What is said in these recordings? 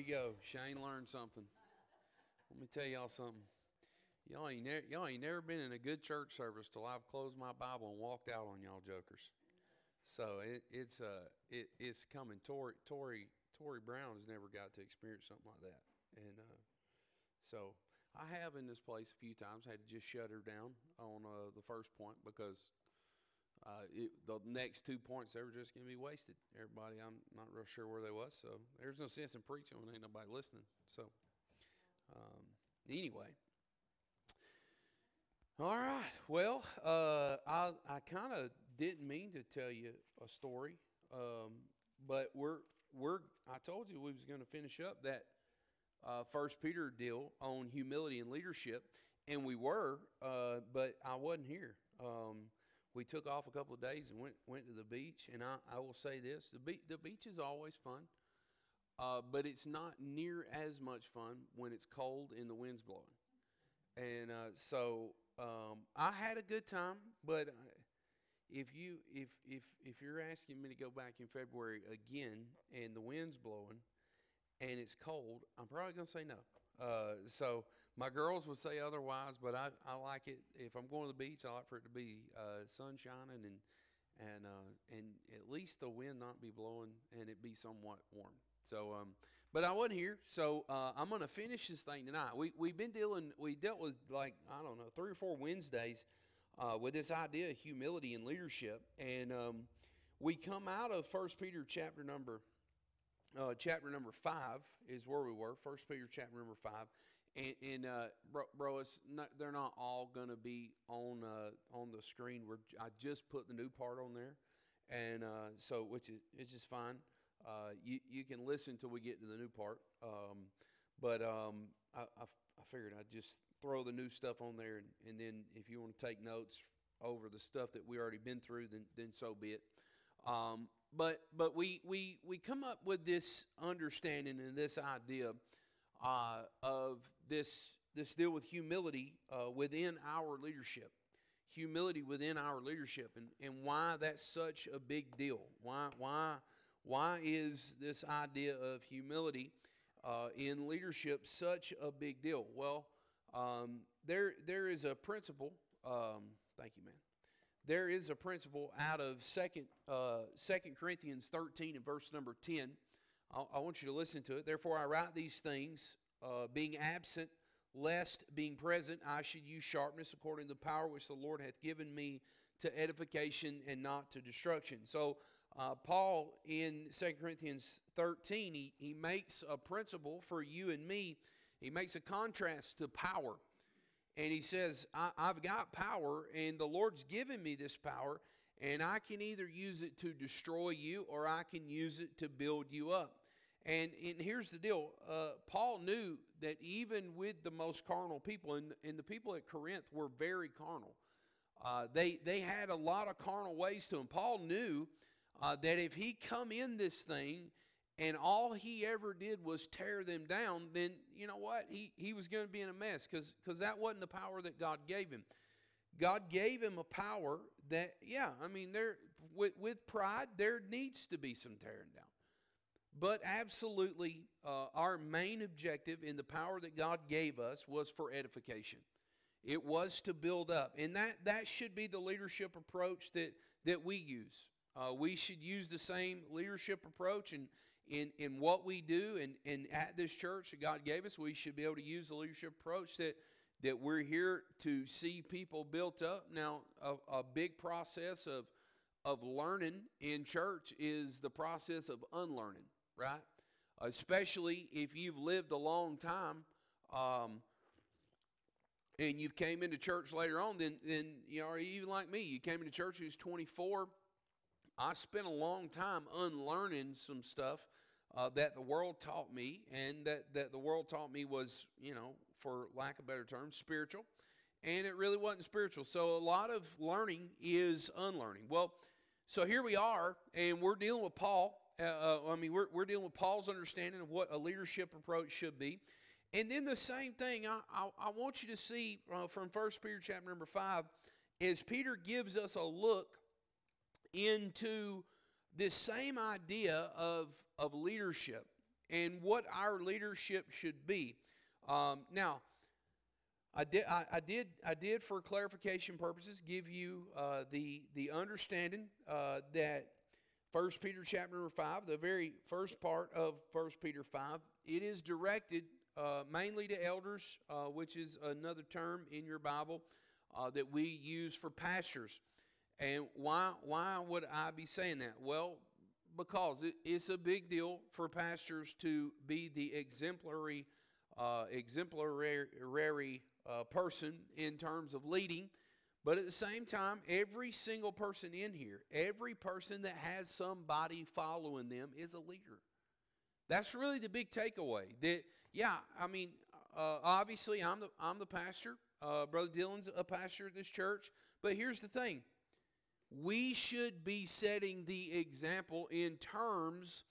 you go. Shane learned something. Let me tell y'all something. Y'all ain't, never, y'all ain't never been in a good church service till I've closed my Bible and walked out on y'all jokers. So it, it's uh it, it's coming. Tori Tori Tori Brown has never got to experience something like that, and uh, so I have in this place a few times had to just shut her down on uh, the first point because uh, it, the next two points they were just going to be wasted. Everybody, I'm not real sure where they was, so there's no sense in preaching when ain't nobody listening. So um, anyway. All right. Well, uh, I I kind of didn't mean to tell you a story, um, but we're we're. I told you we was going to finish up that uh, First Peter deal on humility and leadership, and we were, uh, but I wasn't here. Um, we took off a couple of days and went went to the beach, and I, I will say this: the beach the beach is always fun, uh, but it's not near as much fun when it's cold and the wind's blowing. And uh, so um, I had a good time, but uh, if you if if if you're asking me to go back in February again and the wind's blowing and it's cold, I'm probably to say no. Uh, so my girls would say otherwise, but I, I like it. If I'm going to the beach, I like for it to be uh, sun shining and and uh, and at least the wind not be blowing and it be somewhat warm. So, um, but I wasn't here, so uh, I'm to finish this thing tonight. We we've been dealing, we dealt with like I don't know three or four Wednesdays uh, with this idea of humility and leadership, and um, we come out of First Peter chapter number uh, chapter number five is where we were. First Peter chapter number five, and, and uh, bro, bro, it's not, they're not all to be on uh, on the screen. Where I just put the new part on there, and uh, so which is it's just fine. Uh, you you can listen till we get to the new part, um, but um, I, I, I figured I'd just throw the new stuff on there, and, and then if you want to take notes over the stuff that we already been through, then then so be it. Um, but but we we we come up with this understanding and this idea uh, of this this deal with humility uh, within our leadership, humility within our leadership, and and why that's such a big deal. Why why why is this idea of humility uh, in leadership such a big deal? Well, um, there there is a principle. Um, thank you, man there is a principle out of second uh, second corinthians 13 and verse number 10 I, want you to listen to it. Therefore i write these things uh, being absent lest being present i should use sharpness according to the power which the lord hath given me to edification and not to destruction. So uh, paul in second corinthians 13 he, he makes a principle for you and me. He makes a contrast to power. And he says, I, have got power, and the Lord's given me this power, and I can either use it to destroy you or I can use it to build you up. And, and here's the deal uh, Paul knew that even with the most carnal people, and, and the people at Corinth were very carnal, uh, they, they had a lot of carnal ways to them. Paul knew uh, that if he come in this thing and all he ever did was tear them down, then you know what? He, he was going to be in a mess because that wasn't the power that God gave him. God gave him a power that, yeah, I mean, there with, with pride, there needs to be some tearing down. But absolutely, uh, our main objective in the power that God gave us was for edification. It was to build up. And that, that should be the leadership approach that, that we use. Uh, we should use the same leadership approach and, in, in what we do and, and at this church that God gave us, we should be able to use the leadership approach that, that we're here to see people built up. Now, a, a big process of, of learning in church is the process of unlearning, right? Especially if you've lived a long time um, and you came into church later on, then, then you know, even like me, you came into church, was 24. I spent a long time unlearning some stuff uh, that the world taught me, and that, that the world taught me was, you know, for lack of better term, spiritual. And it really wasn't spiritual. So a lot of learning is unlearning. Well, so here we are, and we're dealing with Paul. Uh, uh, I mean, we're, we're dealing with Paul's understanding of what a leadership approach should be. And then the same thing I, I, I want you to see uh, from First Peter chapter number 5 is Peter gives us a look into this same idea of, of leadership and what our leadership should be. Um, now, I did, I, I, did, I did, for clarification purposes, give you uh, the the understanding uh, that First Peter chapter number five, the very first part of First Peter five, it is directed uh, mainly to elders, uh, which is another term in your Bible uh, that we use for pastors. And why why would I be saying that? Well, because it, it's a big deal for pastors to be the exemplary uh, exemplary uh, person in terms of leading. But at the same time, every single person in here, every person that has somebody following them is a leader. That's really the big takeaway. That yeah, I mean, uh, obviously I'm the I'm the pastor. Uh, Brother Dylan's a pastor at this church. But here's the thing: we should be setting the example in terms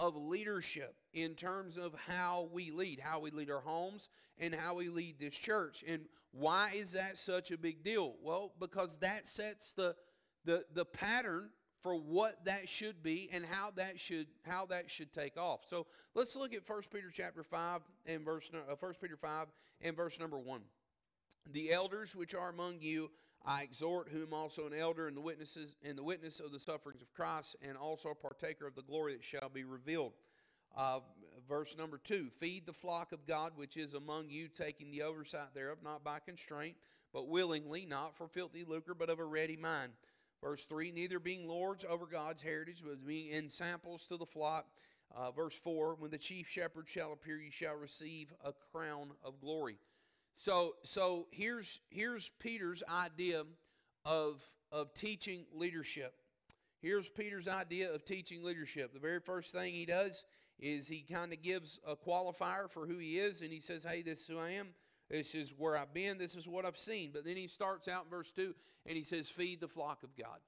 of leadership, in terms of how we lead, how we lead our homes, and how we lead this church. And why is that such a big deal? Well, because that sets the the the pattern for what that should be and how that should how that should take off. So let's look at 1 Peter chapter 5 and verse uh, 1 Peter 5 and verse number 1. The elders which are among you I exhort whom also an elder and the witnesses and the witness of the sufferings of Christ and also a partaker of the glory that shall be revealed. Uh, verse number two Feed the flock of God which is among you, taking the oversight thereof, not by constraint, but willingly, not for filthy lucre, but of a ready mind. Verse 3 Neither being lords over God's heritage, but being in samples to the flock. Uh, verse 4 When the chief shepherd shall appear, you shall receive a crown of glory. So, so here's, here's Peter's idea of, of teaching leadership. Here's Peter's idea of teaching leadership. The very first thing he does is he kind of gives a qualifier for who he is, and he says, Hey, this is who I am. This is where I've been. This is what I've seen. But then he starts out in verse 2 and he says, Feed the flock of God.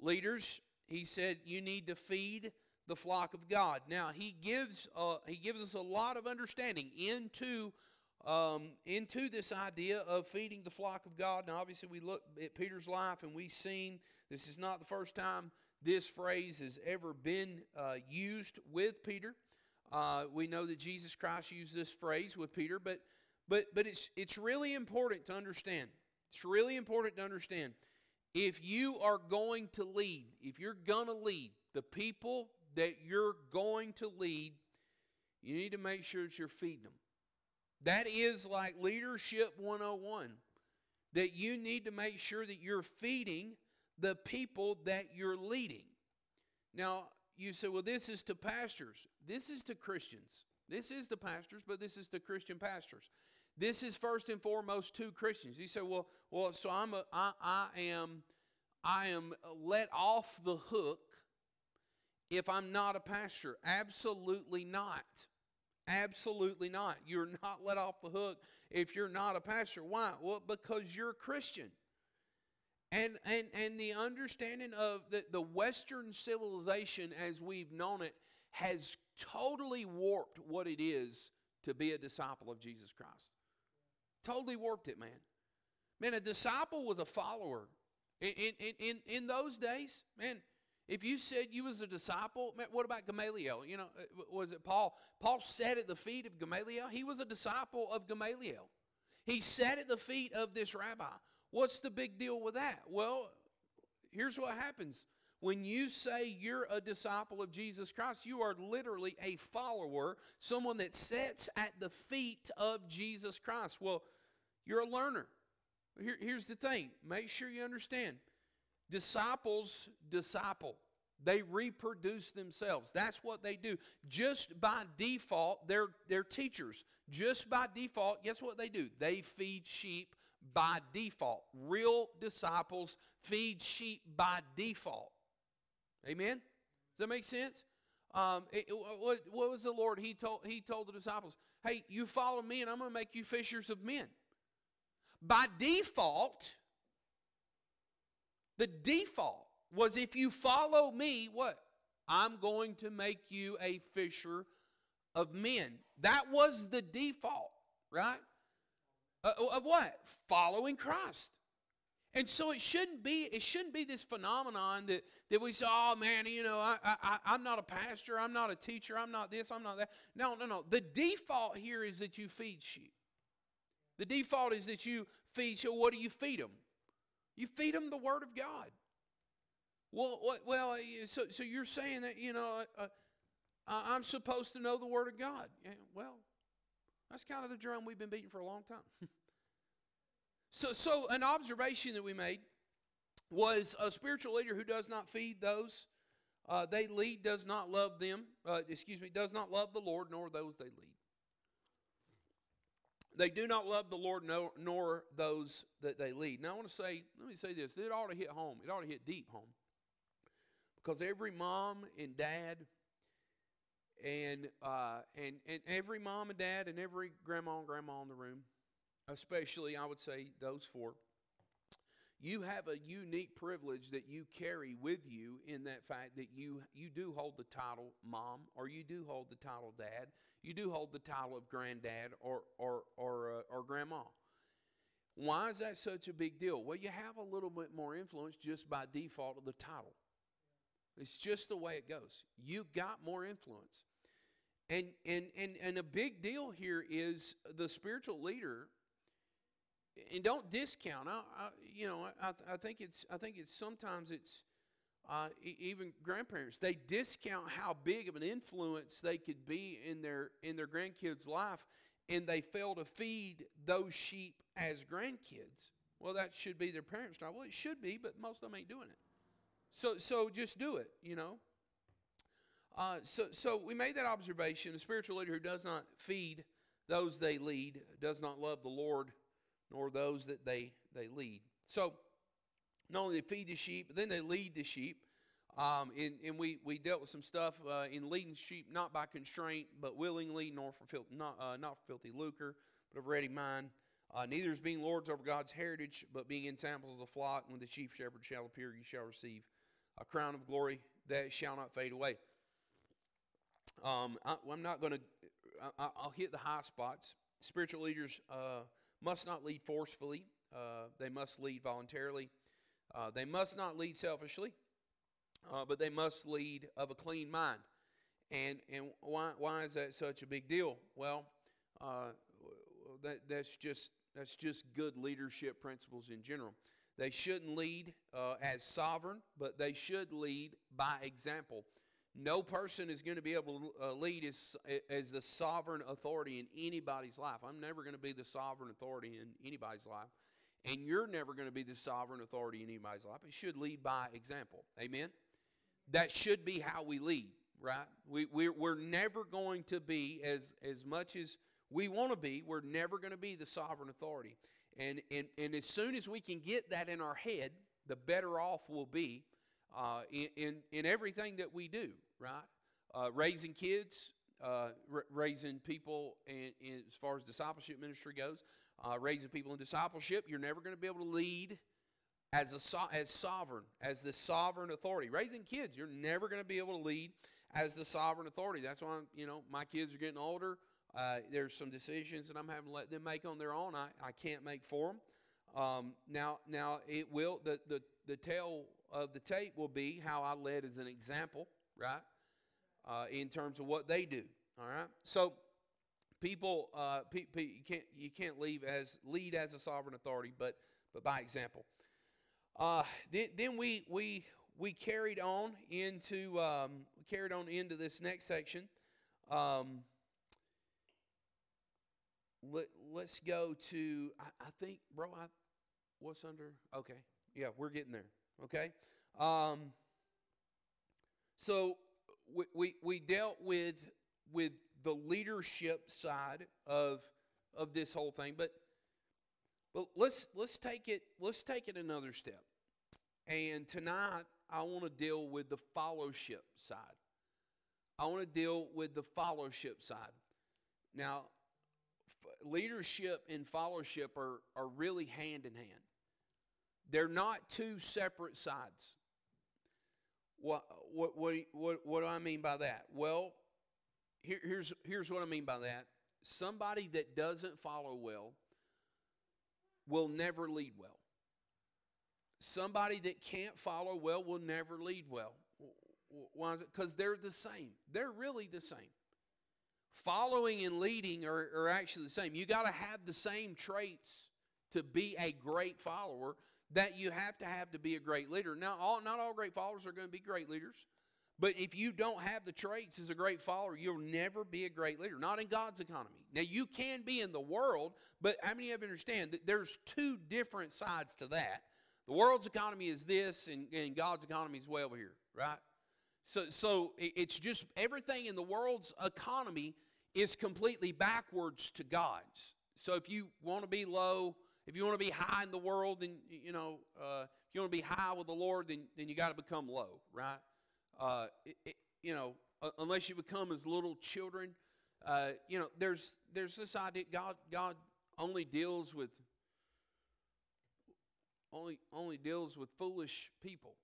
Leaders, he said, you need to feed the flock of God. Now, he gives, uh, he gives us a lot of understanding into um, into this idea of feeding the flock of God. Now, obviously, we look at Peter's life and we've seen this is not the first time this phrase has ever been uh, used with Peter. Uh, we know that Jesus Christ used this phrase with Peter, but but but it's it's really important to understand. It's really important to understand if you are going to lead, if you're going to lead the people that you're going to lead, you need to make sure that you're feeding them. That is like leadership 101. That you need to make sure that you're feeding the people that you're leading. Now, you say, well, this is to pastors. This is to Christians. This is the pastors, but this is to Christian pastors. This is first and foremost to Christians. You say, well, well, so I'm a, I, I am, I am let off the hook if I'm not a pastor. Absolutely not. Absolutely not. You're not let off the hook if you're not a pastor. Why? Well, because you're a Christian. And, and, and the understanding of the, the Western civilization as we've known it has totally warped what it is to be a disciple of Jesus Christ. Totally warped it, man. Man, a disciple was a follower. In, in, in, in those days, man, if you said you was a disciple, what about Gamaliel? You know, uh, was it Paul? Paul sat at the feet of Gamaliel. He was a disciple of Gamaliel. He sat at the feet of this rabbi. What's the big deal with that? Well, here's what happens. When you say you're a disciple of Jesus Christ, you are literally a follower, someone that sits at the feet of Jesus Christ. Well, you're a learner. Here, here's the thing make sure you understand Disciples disciple. They reproduce themselves. That's what they do. Just by default, they're, they're teachers. Just by default, guess what they do? They feed sheep by default. Real disciples feed sheep by default. Amen? Does that make sense? Um, it, what, what was the Lord? He told, he told the disciples, Hey, you follow me, and I'm going to make you fishers of men. By default, the default was if you follow me, what? I'm going to make you a fisher of men. That was the default, right? Uh, of what? Following Christ. And so it shouldn't be it shouldn't be this phenomenon that, that we say, oh man, you know, I, I I'm not a pastor, I'm not a teacher, I'm not this, I'm not that. No, no, no. The default here is that you feed sheep. The default is that you feed. So what do you feed them? You feed them the Word of God. Well, well, uh, so so you're saying that you know uh, uh, I'm supposed to know the Word of God? Yeah, well, that's kind of the drum we've been beating for a long time. so so an observation that we made was a spiritual leader who does not feed those uh, they lead does not love them. Uh, excuse me, does not love the Lord nor those they lead. They do not love the Lord nor, nor those that they lead. Now, I want to say, let me say this. It ought to hit home. It ought to hit deep home. Because every mom and dad and, uh, and, and every mom and dad and every grandma and grandma in the room, especially, I would say, those four, you have a unique privilege that you carry with you in that fact that you you do hold the title mom or you do hold the title dad you do hold the title of granddad or or or uh, or grandma. Why is that such a big deal? Well you have a little bit more influence just by default of the title. It's just the way it goes. You got more influence. And and and and a big deal here is the spiritual leader and don't discount. I, I you know, I, I think it's, I think it's sometimes it's uh, even grandparents they discount how big of an influence they could be in their in their grandkids' life, and they fail to feed those sheep as grandkids. Well, that should be their parents' job. Well, it should be, but most of them ain't doing it. So, so just do it. You know. Uh, so, so we made that observation. A spiritual leader who does not feed those they lead does not love the Lord nor those that they, they lead. So, not only they feed the sheep, but then they lead the sheep. Um, and, and we, we dealt with some stuff uh, in leading sheep, not by constraint, but willingly, nor for not, uh, not for filthy lucre, but of ready mind. Uh, neither is being lords over God's heritage, but being in ensamples of the flock. When the chief shepherd shall appear, you shall receive a crown of glory that shall not fade away. Um, I, am not going to, I'll hit the high spots. Spiritual leaders uh, must not lead forcefully, uh, they must lead voluntarily. Uh, they must not lead selfishly, uh, but they must lead of a clean mind. And, and why, why is that such a big deal? Well, uh, that, that's, just, that's just good leadership principles in general. They shouldn't lead uh, as sovereign, but they should lead by example. No person is going to be able to uh, lead as, as the sovereign authority in anybody's life. I'm never going to be the sovereign authority in anybody's life. And you're never going to be the sovereign authority in anybody's life. It should lead by example. Amen? That should be how we lead, right? We, we're, we're never going to be, as, as much as we want to be, we're never going to be the sovereign authority. And, and, and as soon as we can get that in our head, the better off we'll be uh, in, in, in, everything that we do, right? Uh, raising kids, uh, r- raising people in, in, as far as discipleship ministry goes, uh, raising people in discipleship, you're never going to be able to lead as, a so- as sovereign, as the sovereign authority. Raising kids, you're never going to be able to lead as the sovereign authority. That's why, you know, my kids are getting older. Uh, there's some decisions that I'm having to let them make on their own. I, I can't make for them. Um, now, now it will the the the tail of the tape will be how I led as an example, right? Uh, in terms of what they do. All right. So people, uh, pe- pe- you can't you can't leave as lead as a sovereign authority, but but by example. Uh, then, then we we we carried on into um, carried on into this next section. Um, let, us go to I, I, think, bro. I, what's under? Okay, yeah, we're getting there. Okay? Um, so we, we, we dealt with, with the leadership side of, of this whole thing, but, but let's, let's, take it, let's take it another step. And tonight, I want to deal with the fellowship side. I want to deal with the fellowship side. Now, f- leadership and fellowship are, are really hand in hand. They're not two separate sides. What, what, what, what, what do I mean by that? Well, here, here's, here's what I mean by that. Somebody that doesn't follow well will never lead well. somebody that can't follow well will never lead well. Why is it? Because they're the same. They're really the same. Following and leading are, are actually the same. You got to have the same traits to be a great follower that you have to have to be a great leader. Now, all, not all great followers are going to be great leaders, but if you don't have the traits as a great follower, you'll never be a great leader. Not in God's economy. Now, you can be in the world, but how many of you understand that there's two different sides to that? The world's economy is this, and, and God's economy is way over here, right? So, so it's just everything in the world's economy is completely backwards to God's. So if you want to be low, if you want to be high in the world, then you know, uh, if you want to be high with the Lord, then then you got to become low, right? Uh, it, it, you know, unless you become as little children, uh, you know, there's there's this idea God God only deals with only only deals with foolish people.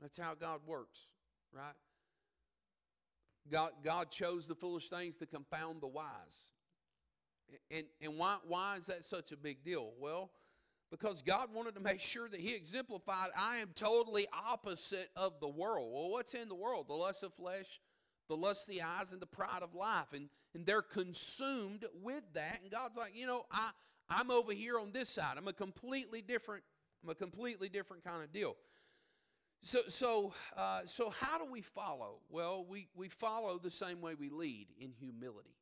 That's how God works, right? God God chose the foolish things to confound the wise. And, and why, why is that such a big deal? Well, because God wanted to make sure that He exemplified, I am totally opposite of the world. Well, what's in the world? The lust of flesh, the lust of the eyes, and the pride of life. And, and they're consumed with that. And God's like, you know, I, I'm over here on this side. I'm a completely different, I'm a completely different kind of deal. So, so, uh, so how do we follow? Well, we, we follow the same way we lead in humility.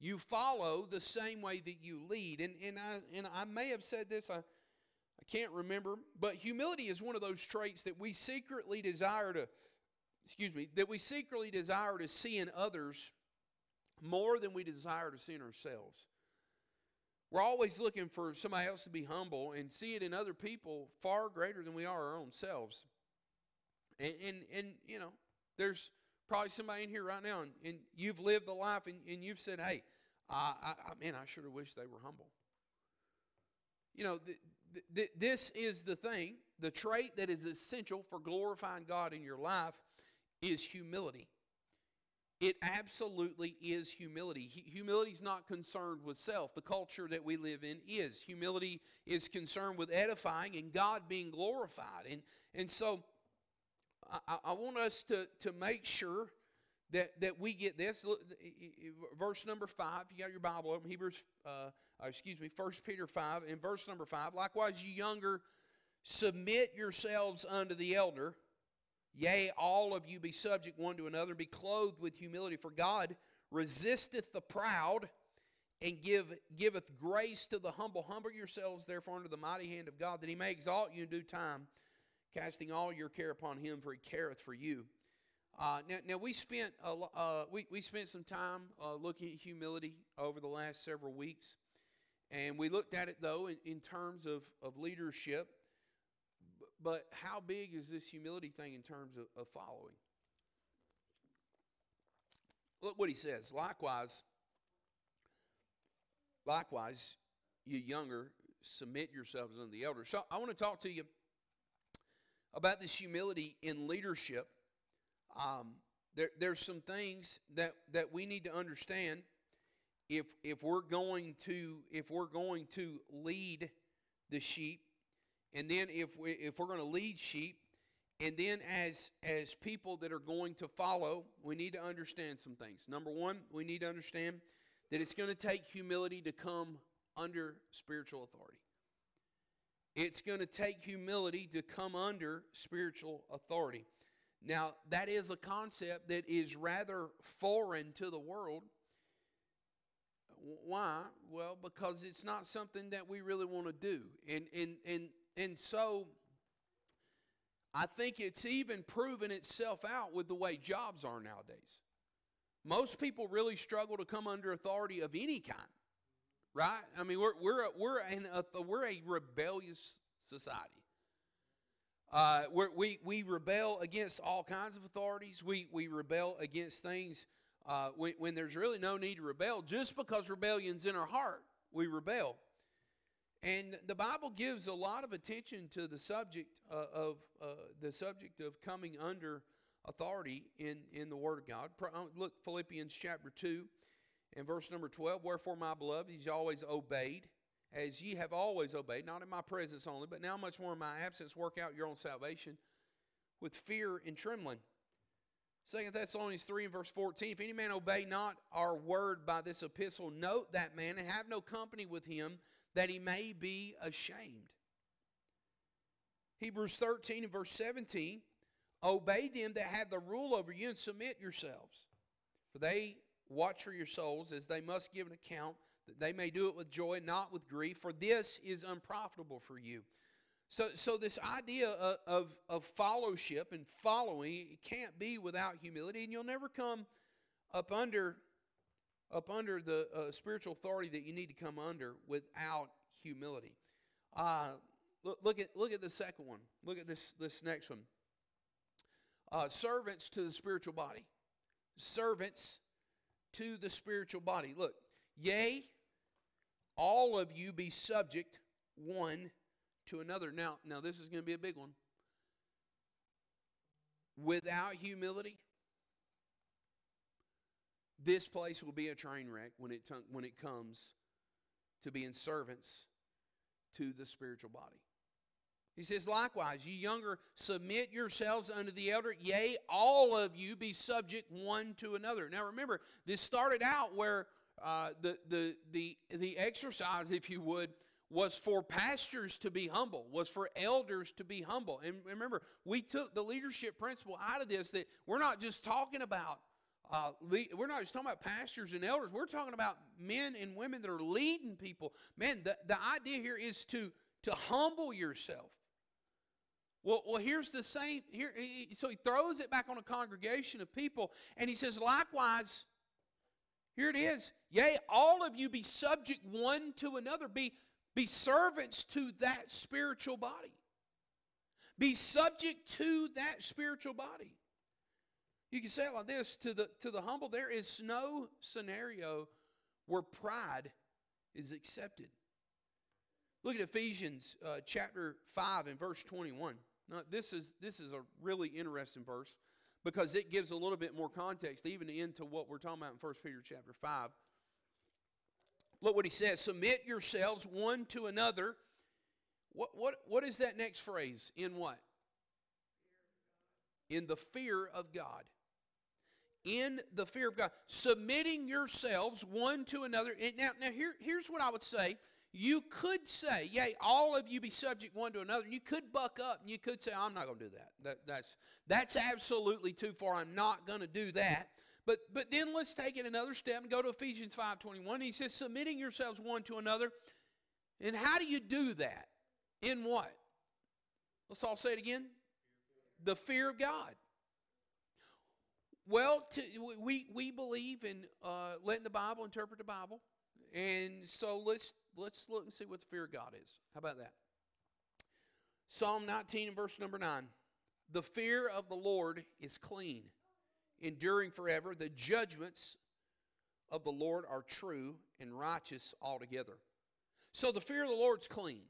You follow the same way that you lead. And, and, I, and I may have said this, I, I can't remember, but humility is one of those traits that we secretly desire to, excuse me, that we secretly desire to see in others more than we desire to see in ourselves. We're always looking for somebody else to be humble and see it in other people far greater than we are our own selves. And, and, and you know, there's probably somebody in here right now and, and you've lived the life and, and you've said, hey, I, I, man, I sure wish they were humble. You know, th- th- this is the thing. The trait that is essential for glorifying God in your life is humility. It absolutely is humility. Humility is not concerned with self. The culture that we live in is. Humility is concerned with edifying and God being glorified. And, and so I, I want us to, to make sure that, that we get this. Verse number five, you got your Bible open, Hebrews, uh, uh, excuse me, First Peter 5, in verse number 5. Likewise, you younger, submit yourselves unto the elder. Yea, all of you be subject one to another, and be clothed with humility. For God resisteth the proud, and give, giveth grace to the humble. Humble yourselves, therefore, under the mighty hand of God, that he may exalt you in due time, casting all your care upon him, for he careth for you. Uh, now, now we spent a, uh, we, we spent some time uh, looking at humility over the last several weeks, and we looked at it though in, in terms of, of leadership. But how big is this humility thing in terms of, of following? Look what he says. Likewise, likewise, you younger, submit yourselves unto the elders. So I want to talk to you about this humility in leadership um, there, there's some things that, that we need to understand. If, if we're going to if we're going to lead the sheep and then if we if we're going to lead sheep and then as as people that are going to follow we need to understand some things. Number one we need to understand that it's going to take humility to come under spiritual authority. It's going to take humility to come under spiritual authority now, that is a concept that is rather foreign to the world. Why? Well, because it's not something that we really want to do. And, and, and, and so I think it's even proven itself out with the way jobs are nowadays. Most people really struggle to come under authority of any kind, right? I mean, we're, we're, we're, an, we're a rebellious society. Uh, we we rebel against all kinds of authorities. We, we rebel against things uh, when, when there's really no need to rebel. Just because rebellion's in our heart, we rebel. And the Bible gives a lot of attention to the subject uh, of uh, the subject of coming under authority in, in the Word of God. Uh, look, Philippians chapter 2 and verse number 12. Wherefore, my beloved, he's always obeyed as ye have always obeyed, not in my presence only, but now much more in my absence, work out your own salvation with fear and trembling. Second Thessalonians 3 and verse 14, if any man obey not our word by this epistle, note that man and have no company with him, that he may be ashamed. Hebrews 13 and verse 17, obey them that have the rule over you and submit yourselves. For they watch for your souls as they must give an account, that they may do it with joy, not with grief, for this is unprofitable for you. So, so this idea of, of, of fellowship and following it can't be without humility, and you'll never come up under up under the uh, spiritual authority that you need to come under without humility. Uh, look, look, at look at the second one. Look at this this next one. Uh, servants to the spiritual body. Servants to the spiritual body. Look, yea, all of you be subject one to another. Now, now this is going to be a big one. Without humility, this place will be a train wreck when it, when it comes to being servants to the spiritual body. He says, likewise, you younger, submit yourselves unto the elder. Yea, all of you be subject one to another. Now remember, this started out where uh, the, the, the, the exercise, if you would, was for pastors to be humble, was for elders to be humble. And remember, we took the leadership principle out of this that we're not just talking about uh, we're not just talking about pastors and elders. We're talking about men and women that are leading people. Man, the, the idea here is to, to humble yourself. Well, well, here's the same. Here, so he throws it back on a congregation of people, and he says, likewise, here it is. Yea, all of you be subject one to another. Be be servants to that spiritual body. Be subject to that spiritual body. You can say it like this to the, to the humble, there is no scenario where pride is accepted. Look at Ephesians uh, chapter 5 and verse 21. Now, this is, this is a really interesting verse because it gives a little bit more context even into what we're talking about in 1 Peter chapter 5. Look what he says submit yourselves one to another. What, what, what is that next phrase? In what? In the fear of God. In the fear of God. Submitting yourselves one to another. Now, now here, here's what I would say. You could say, yea, all of you be subject one to another. You could buck up and you could say, I'm not going to do that. that that's, that's absolutely too far. I'm not going to do that. But, but then let's take it another step and go to Ephesians 5.21. He says, submitting yourselves one to another. And how do you do that? In what? Let's all say it again. The fear of God. Well, to, we, we believe in uh, letting the Bible interpret the Bible. And so let's, let's look and see what the fear of God is. How about that? Psalm 19 and verse number 9. The fear of the Lord is clean enduring forever. The judgments of the Lord are true and righteous altogether. So the fear of the Lord's clean.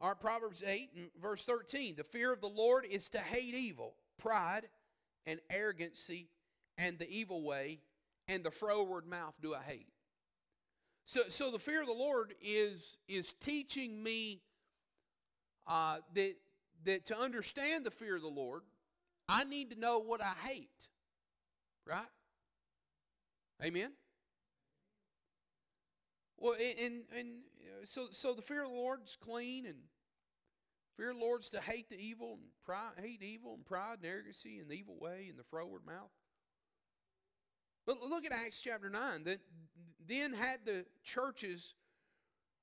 All right, Proverbs 8 and verse 13. The fear of the Lord is to hate evil, pride, and arrogancy, and the evil way, and the froward mouth do I hate. So, so the fear of the Lord is, is teaching me uh, that, that to understand the fear of the Lord, I need to know what I hate. Right? Amen? Well, and, and so, so the fear of the Lord is clean, and fear of the Lord is to hate the evil and pride, hate evil and pride and arrogancy and the evil way and the froward mouth. But look at Acts chapter 9. That then had the churches,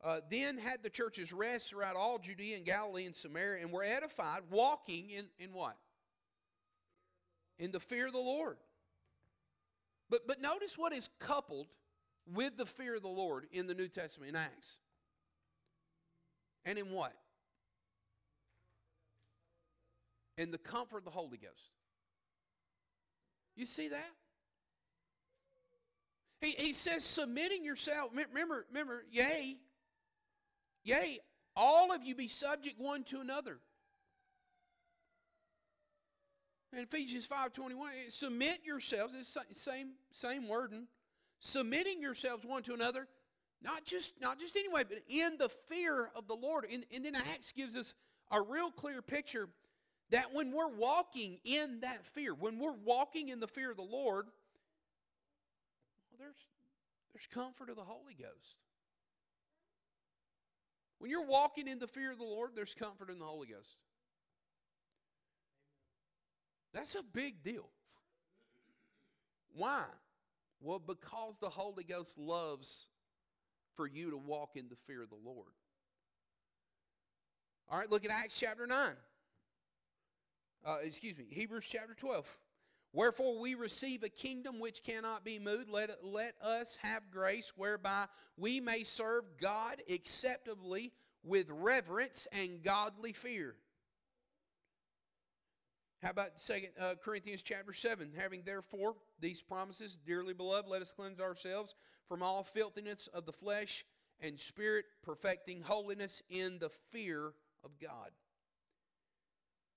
uh, then had the churches rest throughout all Judea and Galilee and Samaria, and were edified, walking in, in what? in the fear of the Lord. But, but notice what is coupled with the fear of the Lord in the New Testament in Acts. And in what? In the comfort of the Holy Ghost. You see that? He, he says, submitting yourself. Remember, remember, yea, yea, all of you be subject one to another. In Ephesians 5.21, submit yourselves, it's same, same wording, submitting yourselves one to another Not just, not just anyway, but in the fear of the Lord. And, and then Acts gives us a real clear picture that when we're walking in that fear, when we're walking in the fear of the Lord, there's, there's comfort of the Holy Ghost. When you're walking in the fear of the Lord, there's comfort in the Holy Ghost. That's a big deal. Why? Well, because the Holy Ghost loves for you to walk in the fear of the Lord. All right, look at Acts chapter 9. Uh, excuse me, Hebrews chapter 12. Wherefore we receive a kingdom which cannot be moved. Let, let us have grace whereby we may serve God acceptably with reverence and godly fear. How about Second uh, Corinthians chapter 7? Having therefore these promises, dearly beloved, let us cleanse ourselves from all filthiness of the flesh and spirit, perfecting holiness in the fear of God.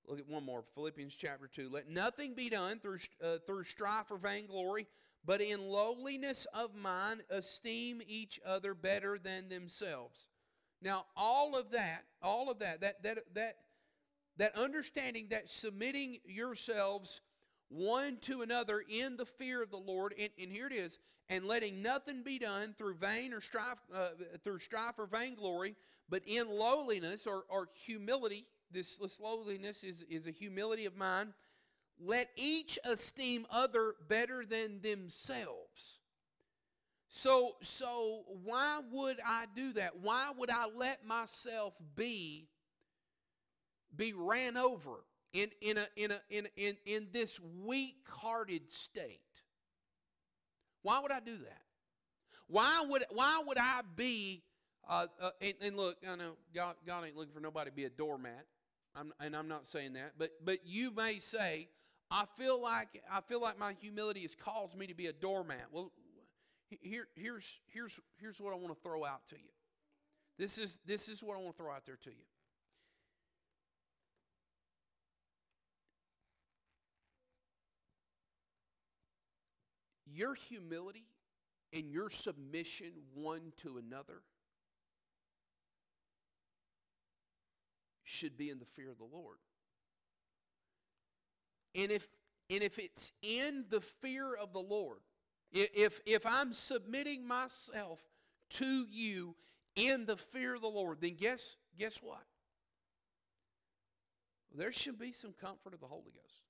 Look at one more Philippians chapter 2. Let nothing be done through, uh, through strife or vainglory, but in lowliness of mind esteem each other better than themselves. Now, all of that, all of that, that, that, that, that understanding that submitting yourselves one to another in the fear of the Lord, and, and here it is, and letting nothing be done through vain or strife, uh, through strife or vainglory, but in lowliness or, or humility this, this lowliness is, is a humility of mind. Let each esteem other better than themselves. So, so why would I do that? Why would I let myself be be ran over in, in, a, in, a, in, in, in this weak-hearted state? Why would I do that? Why would, why would I be, uh, uh, and, and, look, I know God, God ain't looking for nobody to be a doormat. I'm, and I'm not saying that, but but you may say, I feel like I feel like my humility has caused me to be a doormat. Well, here here's here's here's what I want to throw out to you. This is this is what I want to throw out there to you. Your humility and your submission one to another should be in the fear of the Lord. And if and if it's in the fear of the Lord, if if I'm submitting myself to you in the fear of the Lord, then guess guess what? There should be some comfort of the Holy Ghost.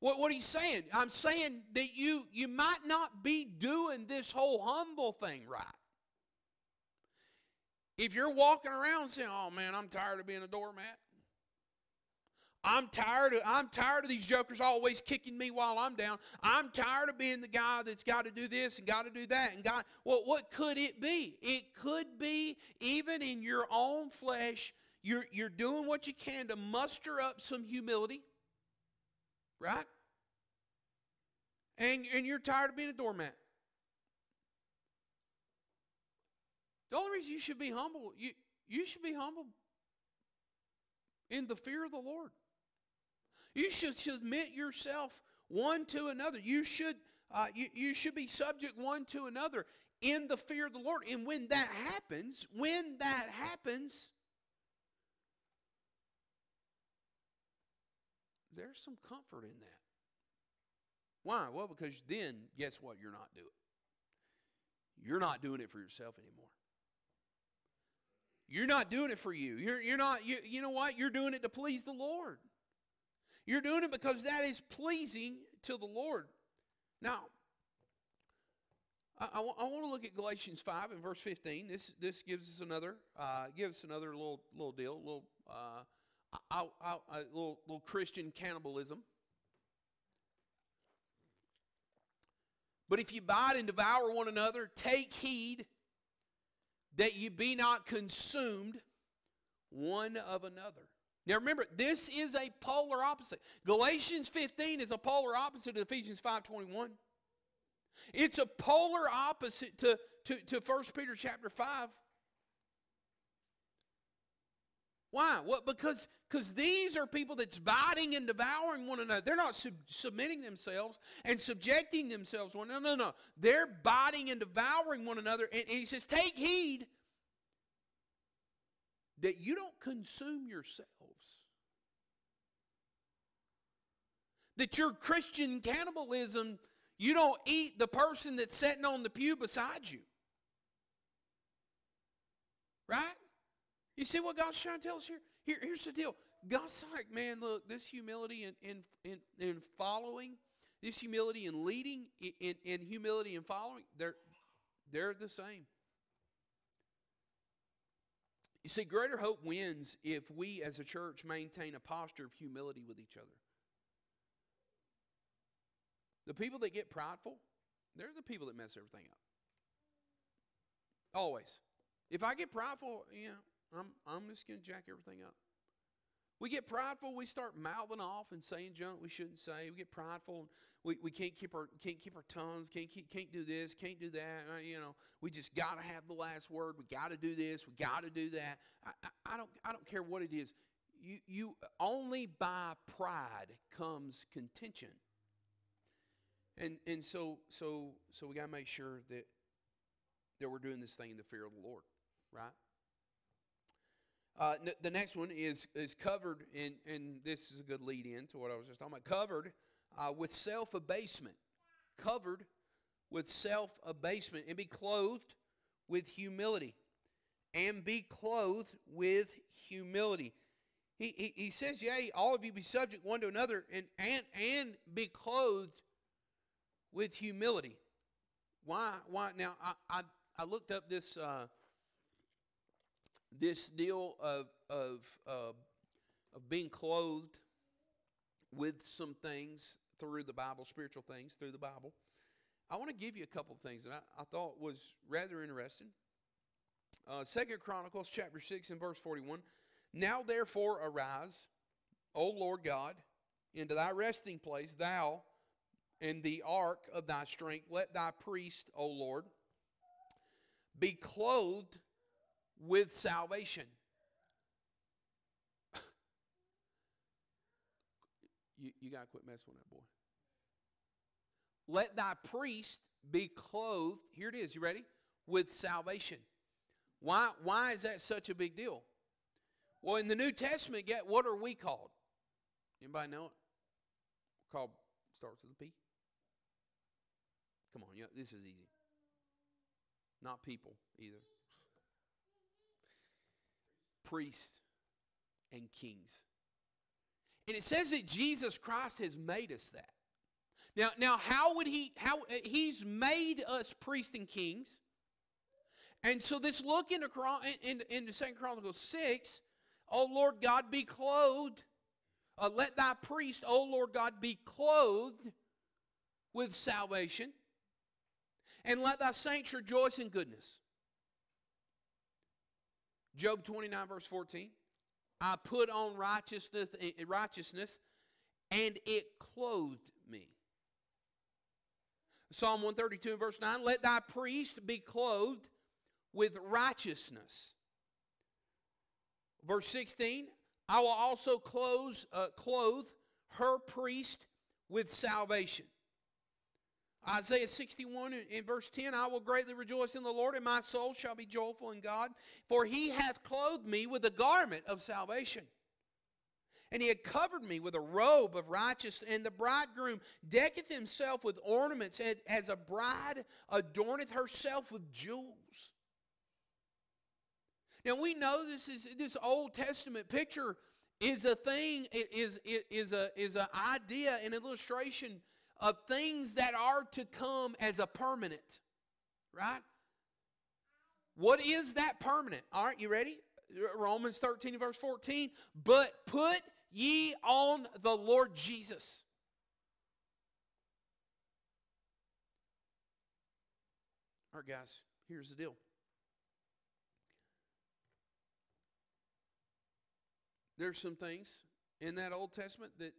What, what are you saying? I'm saying that you you might not be doing this whole humble thing right. If you're walking around saying, "Oh man, I'm tired of being a doormat," I'm tired of I'm tired of these jokers always kicking me while I'm down. I'm tired of being the guy that's got to do this and got to do that and God. Well, what could it be? It could be even in your own flesh, you're you're doing what you can to muster up some humility, right? And and you're tired of being a doormat. The only reason you should be humble, you, you should be humble in the fear of the Lord. You should submit yourself one to another. You should, uh, you, you should be subject one to another in the fear of the Lord. And when that happens, when that happens, there's some comfort in that. Why? Well, because then, guess what? You're not doing. You're not doing it for yourself anymore. You're not doing it for you. You're, you're not, you, you know what? You're doing it to please the Lord. You're doing it because that is pleasing to the Lord. Now, I, I, I want to look at Galatians 5 and verse 15. This, this gives us another, uh, gives us another little, little deal, little, uh, I, I, a little, little Christian cannibalism. But if you bite and devour one another, take heed that you be not consumed one of another. Now remember, this is a polar opposite. Galatians 15 is a polar opposite of Ephesians 5.21. It's a polar opposite to, to, to 1 Peter chapter 5. Why? What? Because because these are people that's biting and devouring one another. They're not sub- submitting themselves and subjecting themselves one. No, no, no. They're biting and devouring one another. And, and he says, take heed that you don't consume yourselves. That your Christian cannibalism, you don't eat the person that's sitting on the pew beside you. Right? You see what God's trying to tell us here? here here's the deal. God's like, man, look, this humility in, in, in, in following, this humility in leading, in, in humility and following, they're, they're the same. You see, greater hope wins if we as a church maintain a posture of humility with each other. The people that get prideful, they're the people that mess everything up. Always. If I get prideful, you know, I'm, I'm just going to jack everything up. We get prideful, we start mouthing off and saying junk we shouldn't say. We get prideful, we, we can't keep our can't keep our tongues, can't keep, can't do this, can't do that. Uh, you know, we just got to have the last word. We got to do this, we got to do that. I, I, I don't I don't care what it is. You you only by pride comes contention. And and so so so we got to make sure that that we're doing this thing in the fear of the Lord, right? Uh, n- the next one is is covered in, and this is a good lead in to what I was just talking about. Covered uh, with self abasement, covered with self abasement, and be clothed with humility, and be clothed with humility. He, he, he says, Yea, all of you be subject one to another, and and and be clothed with humility. Why? Why? Now I I, I looked up this. Uh, this deal of of uh, of being clothed with some things through the Bible, spiritual things through the Bible. I want to give you a couple of things that I, I thought was rather interesting. Uh, Second Chronicles chapter six and verse forty one. Now therefore arise, O Lord God, into thy resting place, thou and the ark of thy strength. Let thy priest, O Lord, be clothed with salvation. you you got to quit messing with that boy. Let thy priest be clothed, here it is, you ready? With salvation. Why, why is that such a big deal? Well, in the New Testament, yet what are we called? Anybody know it? We're called starts with a P. Come on, yeah, this is easy. Not people either priests, and kings. And it says that Jesus Christ has made us that. Now, now how would he how he's made us priests and kings? And so this look in, in, in Second Chronicles 6, oh Lord God, be clothed. Uh, let thy priest, oh Lord God, be clothed with salvation. And let thy saints rejoice in goodness. Job 29, verse 14. I put on righteousness, eh, righteousness and it clothed me. Psalm 132 verse 9 Let thy priest be clothed with righteousness. Verse 16 I will also close, uh, clothe her priest with salvation. Isaiah 61 in verse 10 I will greatly rejoice in the Lord, and my soul shall be joyful in God, for he hath clothed me with a garment of salvation. And he had covered me with a robe of righteousness, and the bridegroom decketh himself with ornaments, as a bride adorneth herself with jewels. Now we know this is this Old Testament picture is a thing, is, is, a, is an idea, an illustration of things that are to come as a permanent, right? What is that permanent? All right, you ready? Romans 13 verse 14. But put ye on the Lord Jesus. All right, guys, here's the deal. There's some things in that Old Testament that,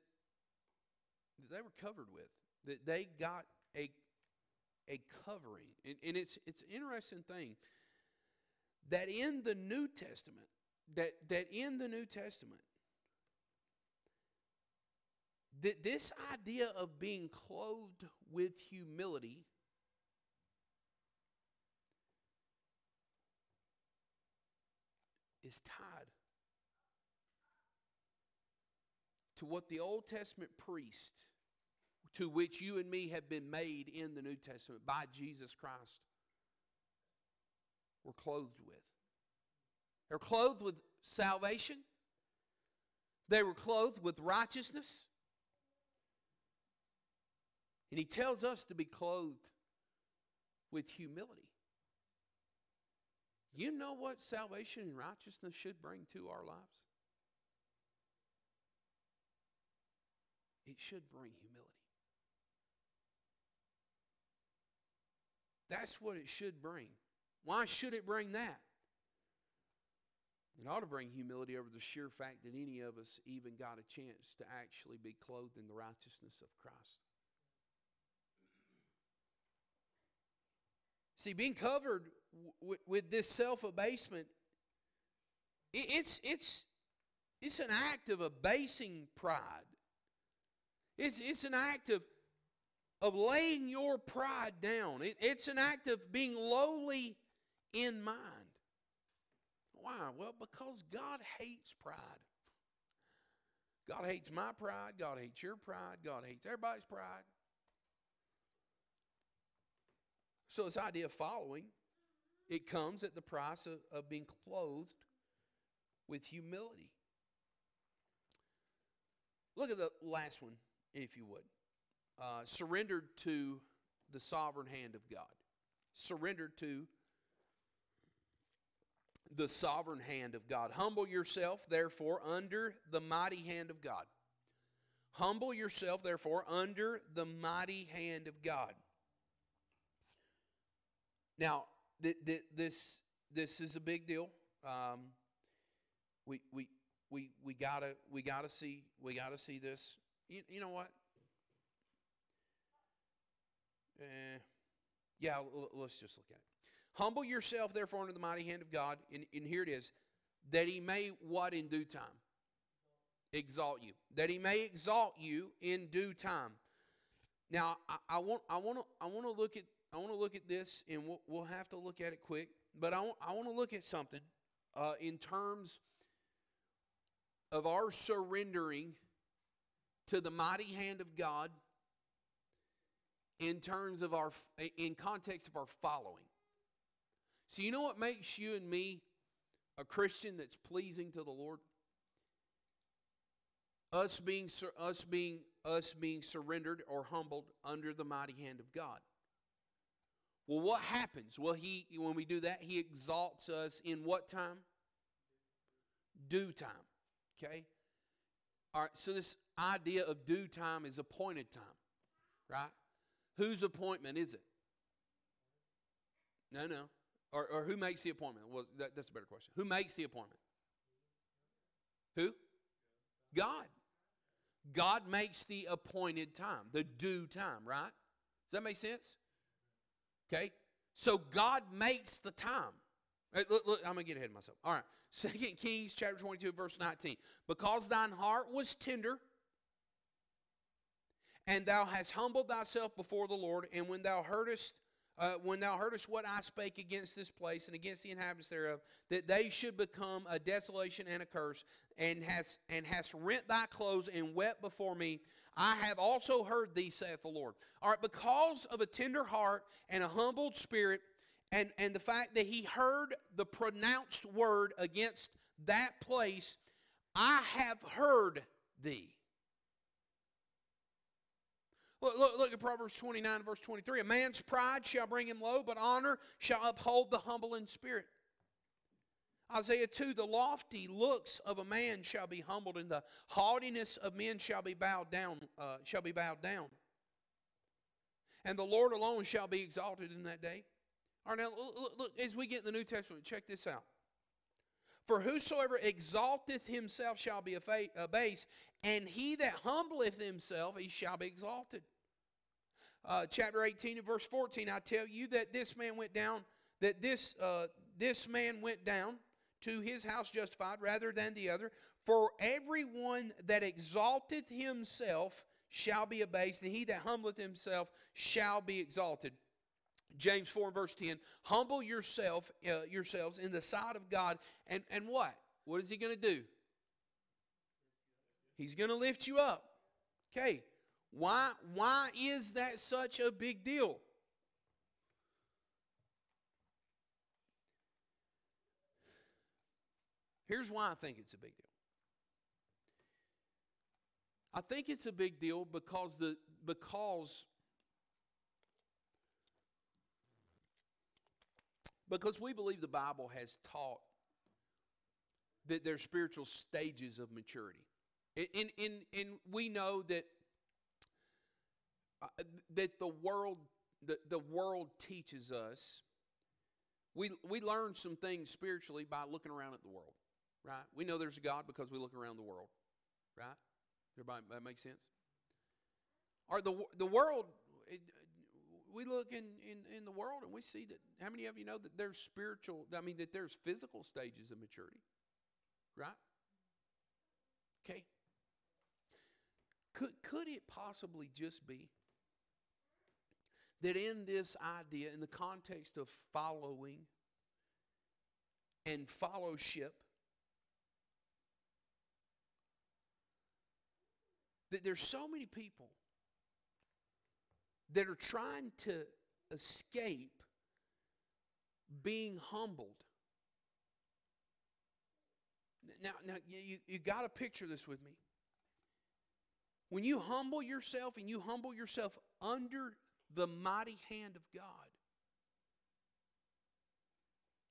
that they were covered with that they got a, a covering. And, and it's, it's an interesting thing that in the New Testament, that that in the New Testament that this idea of being clothed with humility is tied to what the Old Testament priest, to which you and me have been made in the New Testament by Jesus Christ, were clothed with. They're clothed with salvation. They were clothed with righteousness. And he tells us to be clothed with humility. You know what salvation and righteousness should bring to our lives? It should bring humility. That's what it should bring. Why should it bring that? It ought to bring humility over the sheer fact that any of us even got a chance to actually be clothed in the righteousness of Christ. See, being covered w- with this self abasement, it's, it's, it's an act of abasing pride. It's, it's an act of, of laying your pride down. It, it's an act of being lowly in mind. Why? Well, because God hates pride. God hates my pride. God hates your pride. God hates everybody's pride. So, this idea of following, it comes at the price of, of being clothed with humility. Look at the last one, if you would. Uh, surrendered to the sovereign hand of God. Surrendered to the sovereign hand of God. Humble yourself, therefore, under the mighty hand of God. Humble yourself, therefore, under the mighty hand of God. Now, th- th- this this is a big deal. Um, we we we we gotta we gotta see we gotta see this. You, you know what? Eh, yeah, l- let's just look at it. Humble yourself, therefore, under the mighty hand of God, and, and here it is, that He may what in due time exalt you, that He may exalt you in due time. Now, I, I want I want to I want to look at I want to look at this, and we'll, we'll have to look at it quick. But I want, I want to look at something uh, in terms of our surrendering to the mighty hand of God, in terms of our, in context of our following. So you know what makes you and me a Christian that's pleasing to the Lord? Us being us being us being surrendered or humbled under the mighty hand of God. Well, what happens? Well, he when we do that, he exalts us in what time? Due time. Okay? All right, so this idea of due time is appointed time. Right? Whose appointment is it? No, no. Or, or who makes the appointment? Well, that, that's a better question. Who makes the appointment? Who? God. God makes the appointed time, the due time, right? Does that make sense? Okay? So God makes the time. Look, look, I'm going to get ahead of myself. All right. Second Kings chapter 22, verse 19. Because thine heart was tender, and thou hast humbled thyself before the Lord, and when thou heardest uh, when thou heardest what I spake against this place and against the inhabitants thereof, that they should become a desolation and a curse, and hast and hast rent thy clothes and wept before me, I have also heard thee, saith the Lord. All right, because of a tender heart and a humbled spirit, and, and the fact that he heard the pronounced word against that place, I have heard thee. Look, look, look at Proverbs 29, verse 23. A man's pride shall bring him low, but honor shall uphold the humble in spirit. Isaiah 2 The lofty looks of a man shall be humbled, and the haughtiness of men shall be bowed down, uh, shall be bowed down. And the Lord alone shall be exalted in that day. All right, now look, look as we get in the New Testament, check this out. For whosoever exalteth himself shall be abased, and he that humbleth himself, he shall be exalted. Uh, chapter 18 and verse 14, I tell you that this man went down, that this, uh, this man went down to his house justified rather than the other. For everyone that exalteth himself shall be abased, and he that humbleth himself shall be exalted. James 4 verse 10 humble yourself uh, yourselves in the sight of God and and what what is he going to do he's going to lift you up okay why why is that such a big deal Here's why I think it's a big deal. I think it's a big deal because the because because we believe the Bible has taught that there's spiritual stages of maturity. And, and, and we know that Uh, that the world the, the world teaches us we we learn some things spiritually by looking around at the world right? We know there's a God because we look around the world, right? Everybody, that makes sense? Or the, the world, we look in, in, in the world and we see that, how many of you know that there's spiritual, I mean, that there's physical stages of maturity, right? Okay. Could, could it possibly just be that in this idea, in the context of following and fellowship, that there's so many people that are trying to escape being humbled. Now, now you, you got to picture this with me. When you humble yourself and you humble yourself under the mighty hand of God,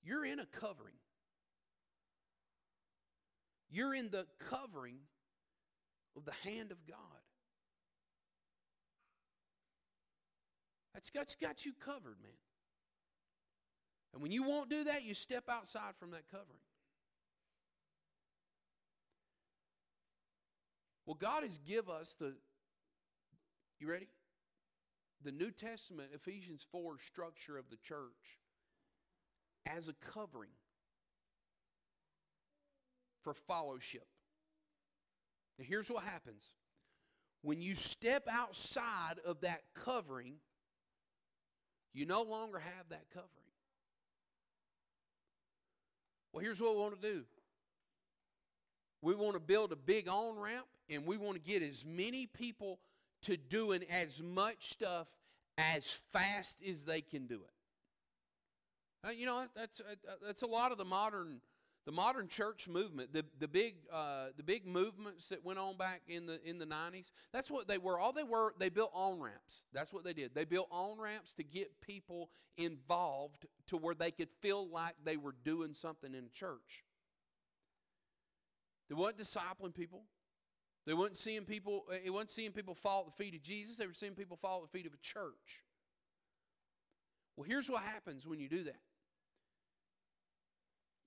you're in a covering. You're in the covering of the hand of God. That's got, that's got you covered, man. And when you won't do that, you step outside from that covering. Well, God has give us the, you ready? The New Testament, Ephesians 4 structure of the church as a covering for fellowship. Now, here's what happens when you step outside of that covering, you no longer have that covering. Well, here's what we want to do we want to build a big on ramp, and we want to get as many people to doing as much stuff as fast as they can do it. Uh, you know, that's, uh, that's a lot of the modern the modern church movement, the, the, big, uh, the big movements that went on back in the, in the 90s, that's what they were. All they were, they built on ramps. That's what they did. They built on ramps to get people involved to where they could feel like they were doing something in church. They weren't discipling people. They weren't seeing people, it wasn't seeing people fall at the feet of Jesus. They were seeing people fall at the feet of a church. Well, here's what happens when you do that.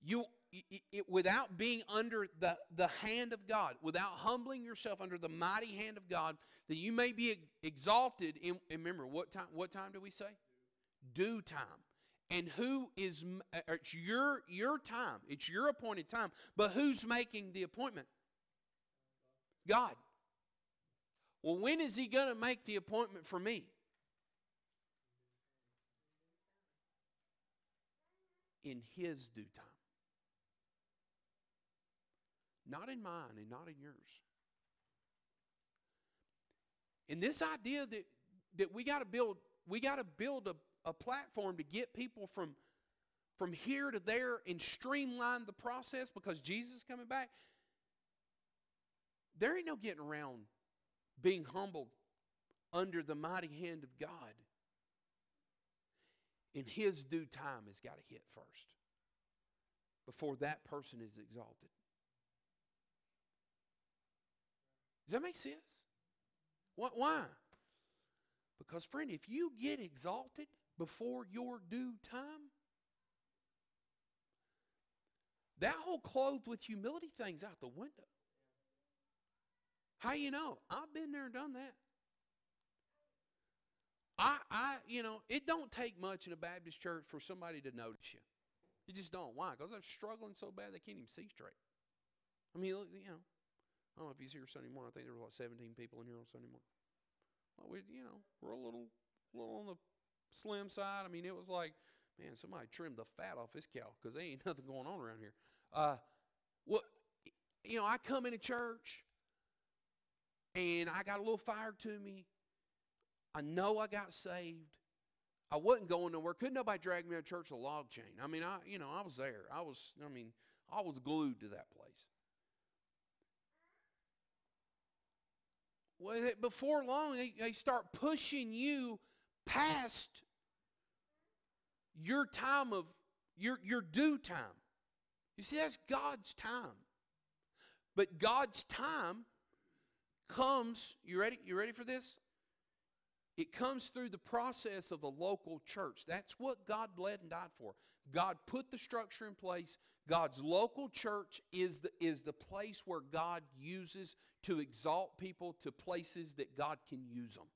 You it, it, without being under the, the hand of God, without humbling yourself under the mighty hand of God, that you may be exalted in, remember, what time, what time do we say? Due time. And who is, uh, it's your, your time, it's your appointed time, but who's making the appointment? God. Well, when is He going to make the appointment for me? In His due time. Not in mine and not in yours. And this idea that, that we got to build, we got to build a, a platform to get people from, from here to there and streamline the process because Jesus is coming back. There ain't no getting around being humbled under the mighty hand of God. In His due time has got to hit first before that person is exalted. Does that make sense? Why? Because, friend, if you get exalted before your due time, that whole clothed with humility thing's out the window. How you know? I've been there and done that. I, I, you know, it don't take much in a Baptist church for somebody to notice you. You just don't. Why? Because they're struggling so bad they can't even see straight. I mean, you know, I don't know if he's here Sunday morning. I think there were like 17 people in here on Sunday morning. Well, we, you know, we're a little, little on the slim side. I mean, it was like, man, somebody trimmed the fat off this cow because there ain't nothing going on around here. Uh, what, you know, I come into church and I got a little fire to me. I know I got saved. I wasn't going nowhere. Couldn't nobody drag me to church with a log chain. I mean, I you know, I was there. I was, I mean, I was glued to that place. Well, before long, they, they start pushing you past your time of your your due time. You see, that's God's time. But God's time comes, you ready? You ready for this? It comes through the process of the local church. That's what God bled and died for. God put the structure in place. God's local church is the, is the place where God uses to exalt people to places that God can use them.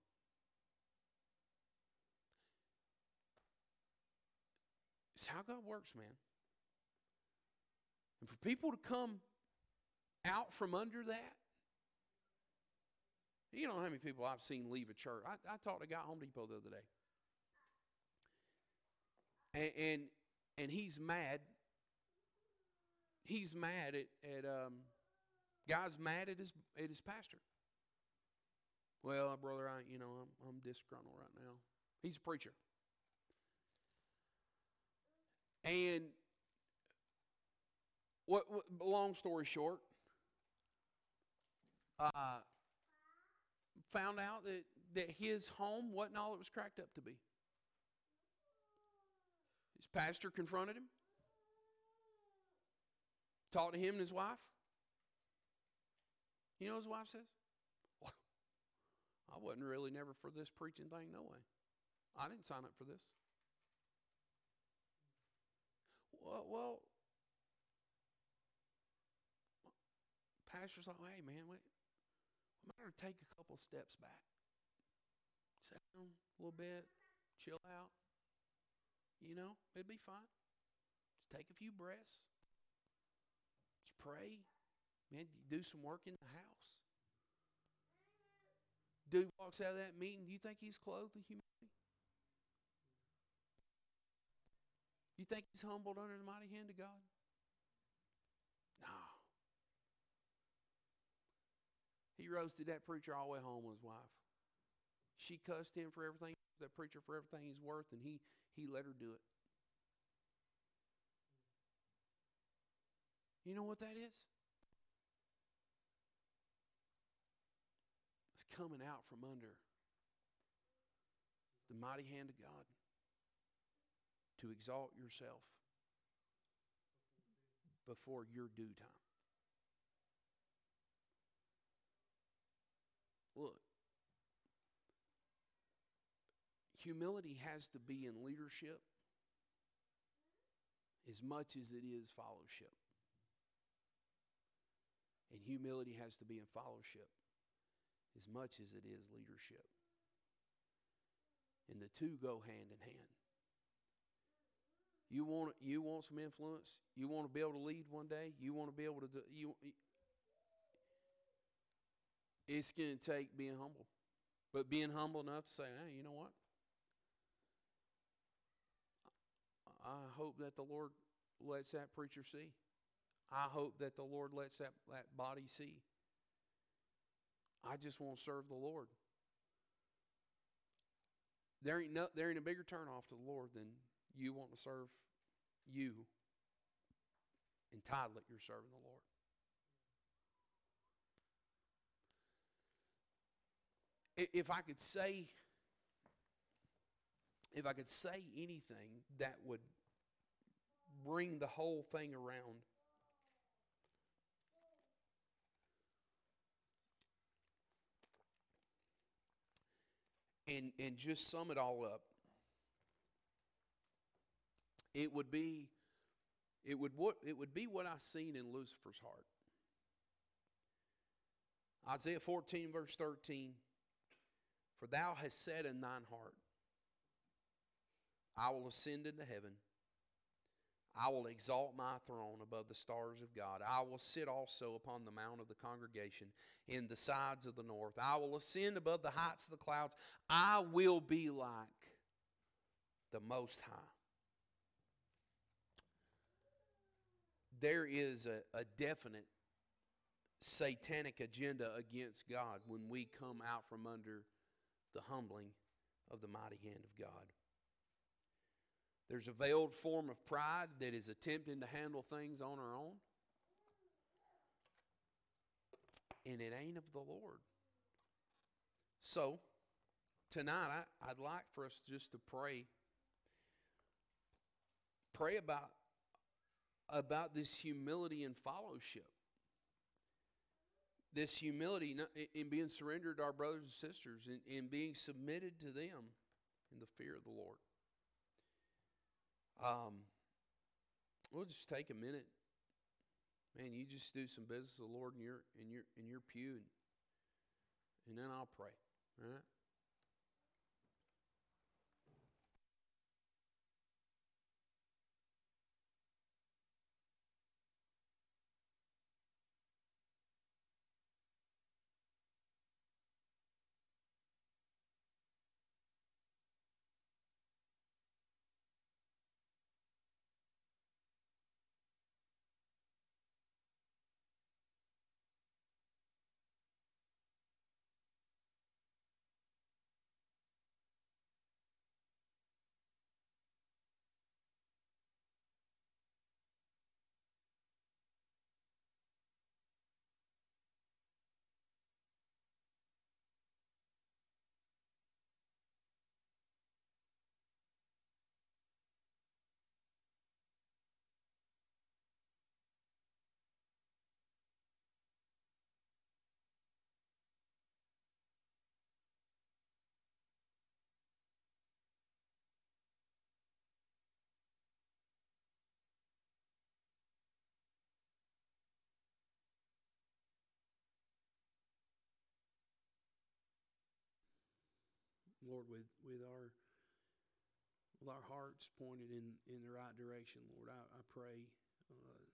It's how God works, man. And for people to come out from under that, you know how many people I've seen leave a church. I, I talked to a guy at Home Depot the other day. And, and, and he's mad. He's mad at, at um, guy's mad at his at his pastor. Well, brother, I you know I'm I'm disgruntled right now. He's a preacher. And what, what long story short, uh, found out that, that his home wasn't all it was cracked up to be. His pastor confronted him, talked to him and his wife. You know his wife says? Well, I wasn't really never for this preaching thing, no way. I didn't sign up for this. Well, well pastor's like, hey, man, wait. We might take a couple steps back. Sit down a little bit, chill out. You know, it'd be fine. Just take a few breaths. Just pray. Man, do some work in the house. Dude walks out of that meeting. Do you think he's clothed in humility? You think he's humbled under the mighty hand of God? No. He roasted that preacher all the way home with his wife. She cussed him for everything, that preacher for everything he's worth, and he, he let her do it. You know what that is? It's coming out from under the mighty hand of God to exalt yourself before your due time. Look, humility has to be in leadership as much as it is fellowship. And humility has to be in fellowship as much as it is leadership. And the two go hand in hand. You want you want some influence. You want to be able to lead one day. You want to be able to do you. It's going to take being humble, but being humble enough to say, "Hey, you know what? I hope that the Lord lets that preacher see. I hope that the Lord lets that, that body see. I just want to serve the Lord. There ain't, no, there ain't a bigger turnoff to the Lord than you want to serve you entitled that you're serving the Lord. If I could say, if I could say anything that would bring the whole thing around, and and just sum it all up it would be it would what it would be what I seen in Lucifer's heart. Isaiah 14 verse 13 For thou hast said in thine heart I will ascend into heaven I will exalt my throne above the stars of God. I will sit also upon the mount of the congregation in the sides of the north. I will ascend above the heights of the clouds. I will be like the Most High. There is a, a definite satanic agenda against God when we come out from under the humbling of the mighty hand of God. There's a veiled form of pride that is attempting to handle things on our own. And it ain't of the Lord. So, tonight, I, would like for us just to pray. Pray about, about this humility and fellowship. This humility in being surrendered to our brothers and sisters, and in being submitted to them in the fear of the Lord. Um, we'll just take a minute. Man, you just do some business with the Lord in your in your in your pew, and, and then I'll pray. All right. Lord, with, with our with our hearts pointed in, in the right direction, Lord, I, I pray, uh,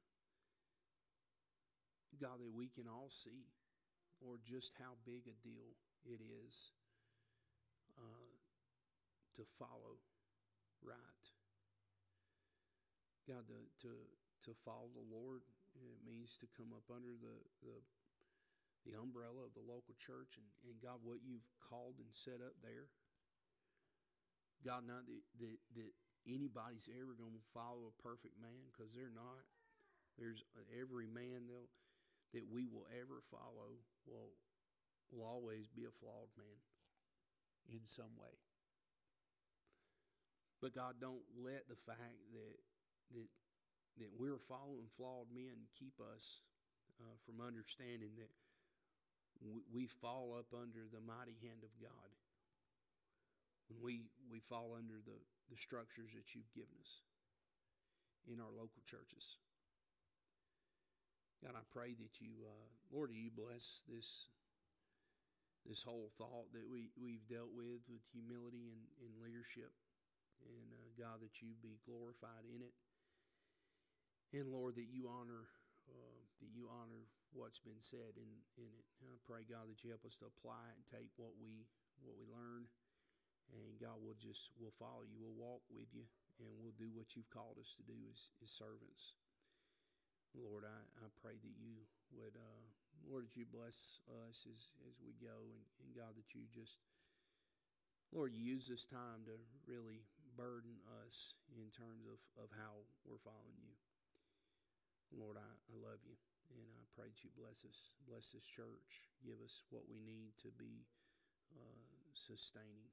God, that we can all see, Lord, just how big a deal it is uh, to follow right. God, to, to, to follow the Lord, it means to come up under the, the, the umbrella of the local church and, and God, what you've called and set up there. God, not that, that, that anybody's ever going to follow a perfect man because they're not. There's every man that we will ever follow will, will always be a flawed man in some way. But God, don't let the fact that that that we're following flawed men keep us uh, from understanding that we, we fall up under the mighty hand of God when we, we fall under the, the structures that you've given us in our local churches. God, I pray that you, uh, Lord, you bless this this whole thought that we, we've dealt with with humility and, and leadership. And uh, God, that you be glorified in it. And Lord, that you honor uh, that you honor what's been said in, in it. And I pray, God, that you help us to apply it and take what we what we learn and God will just will follow you. We'll walk with you, and we'll do what you've called us to do as, as servants. Lord, I, I pray that you would, uh, Lord, that you bless us as, as we go, and, and God, that you just, Lord, you use this time to really burden us in terms of, of how we're following you. Lord, I, I love you, and I pray that you bless us, bless this church, give us what we need to be uh, sustaining.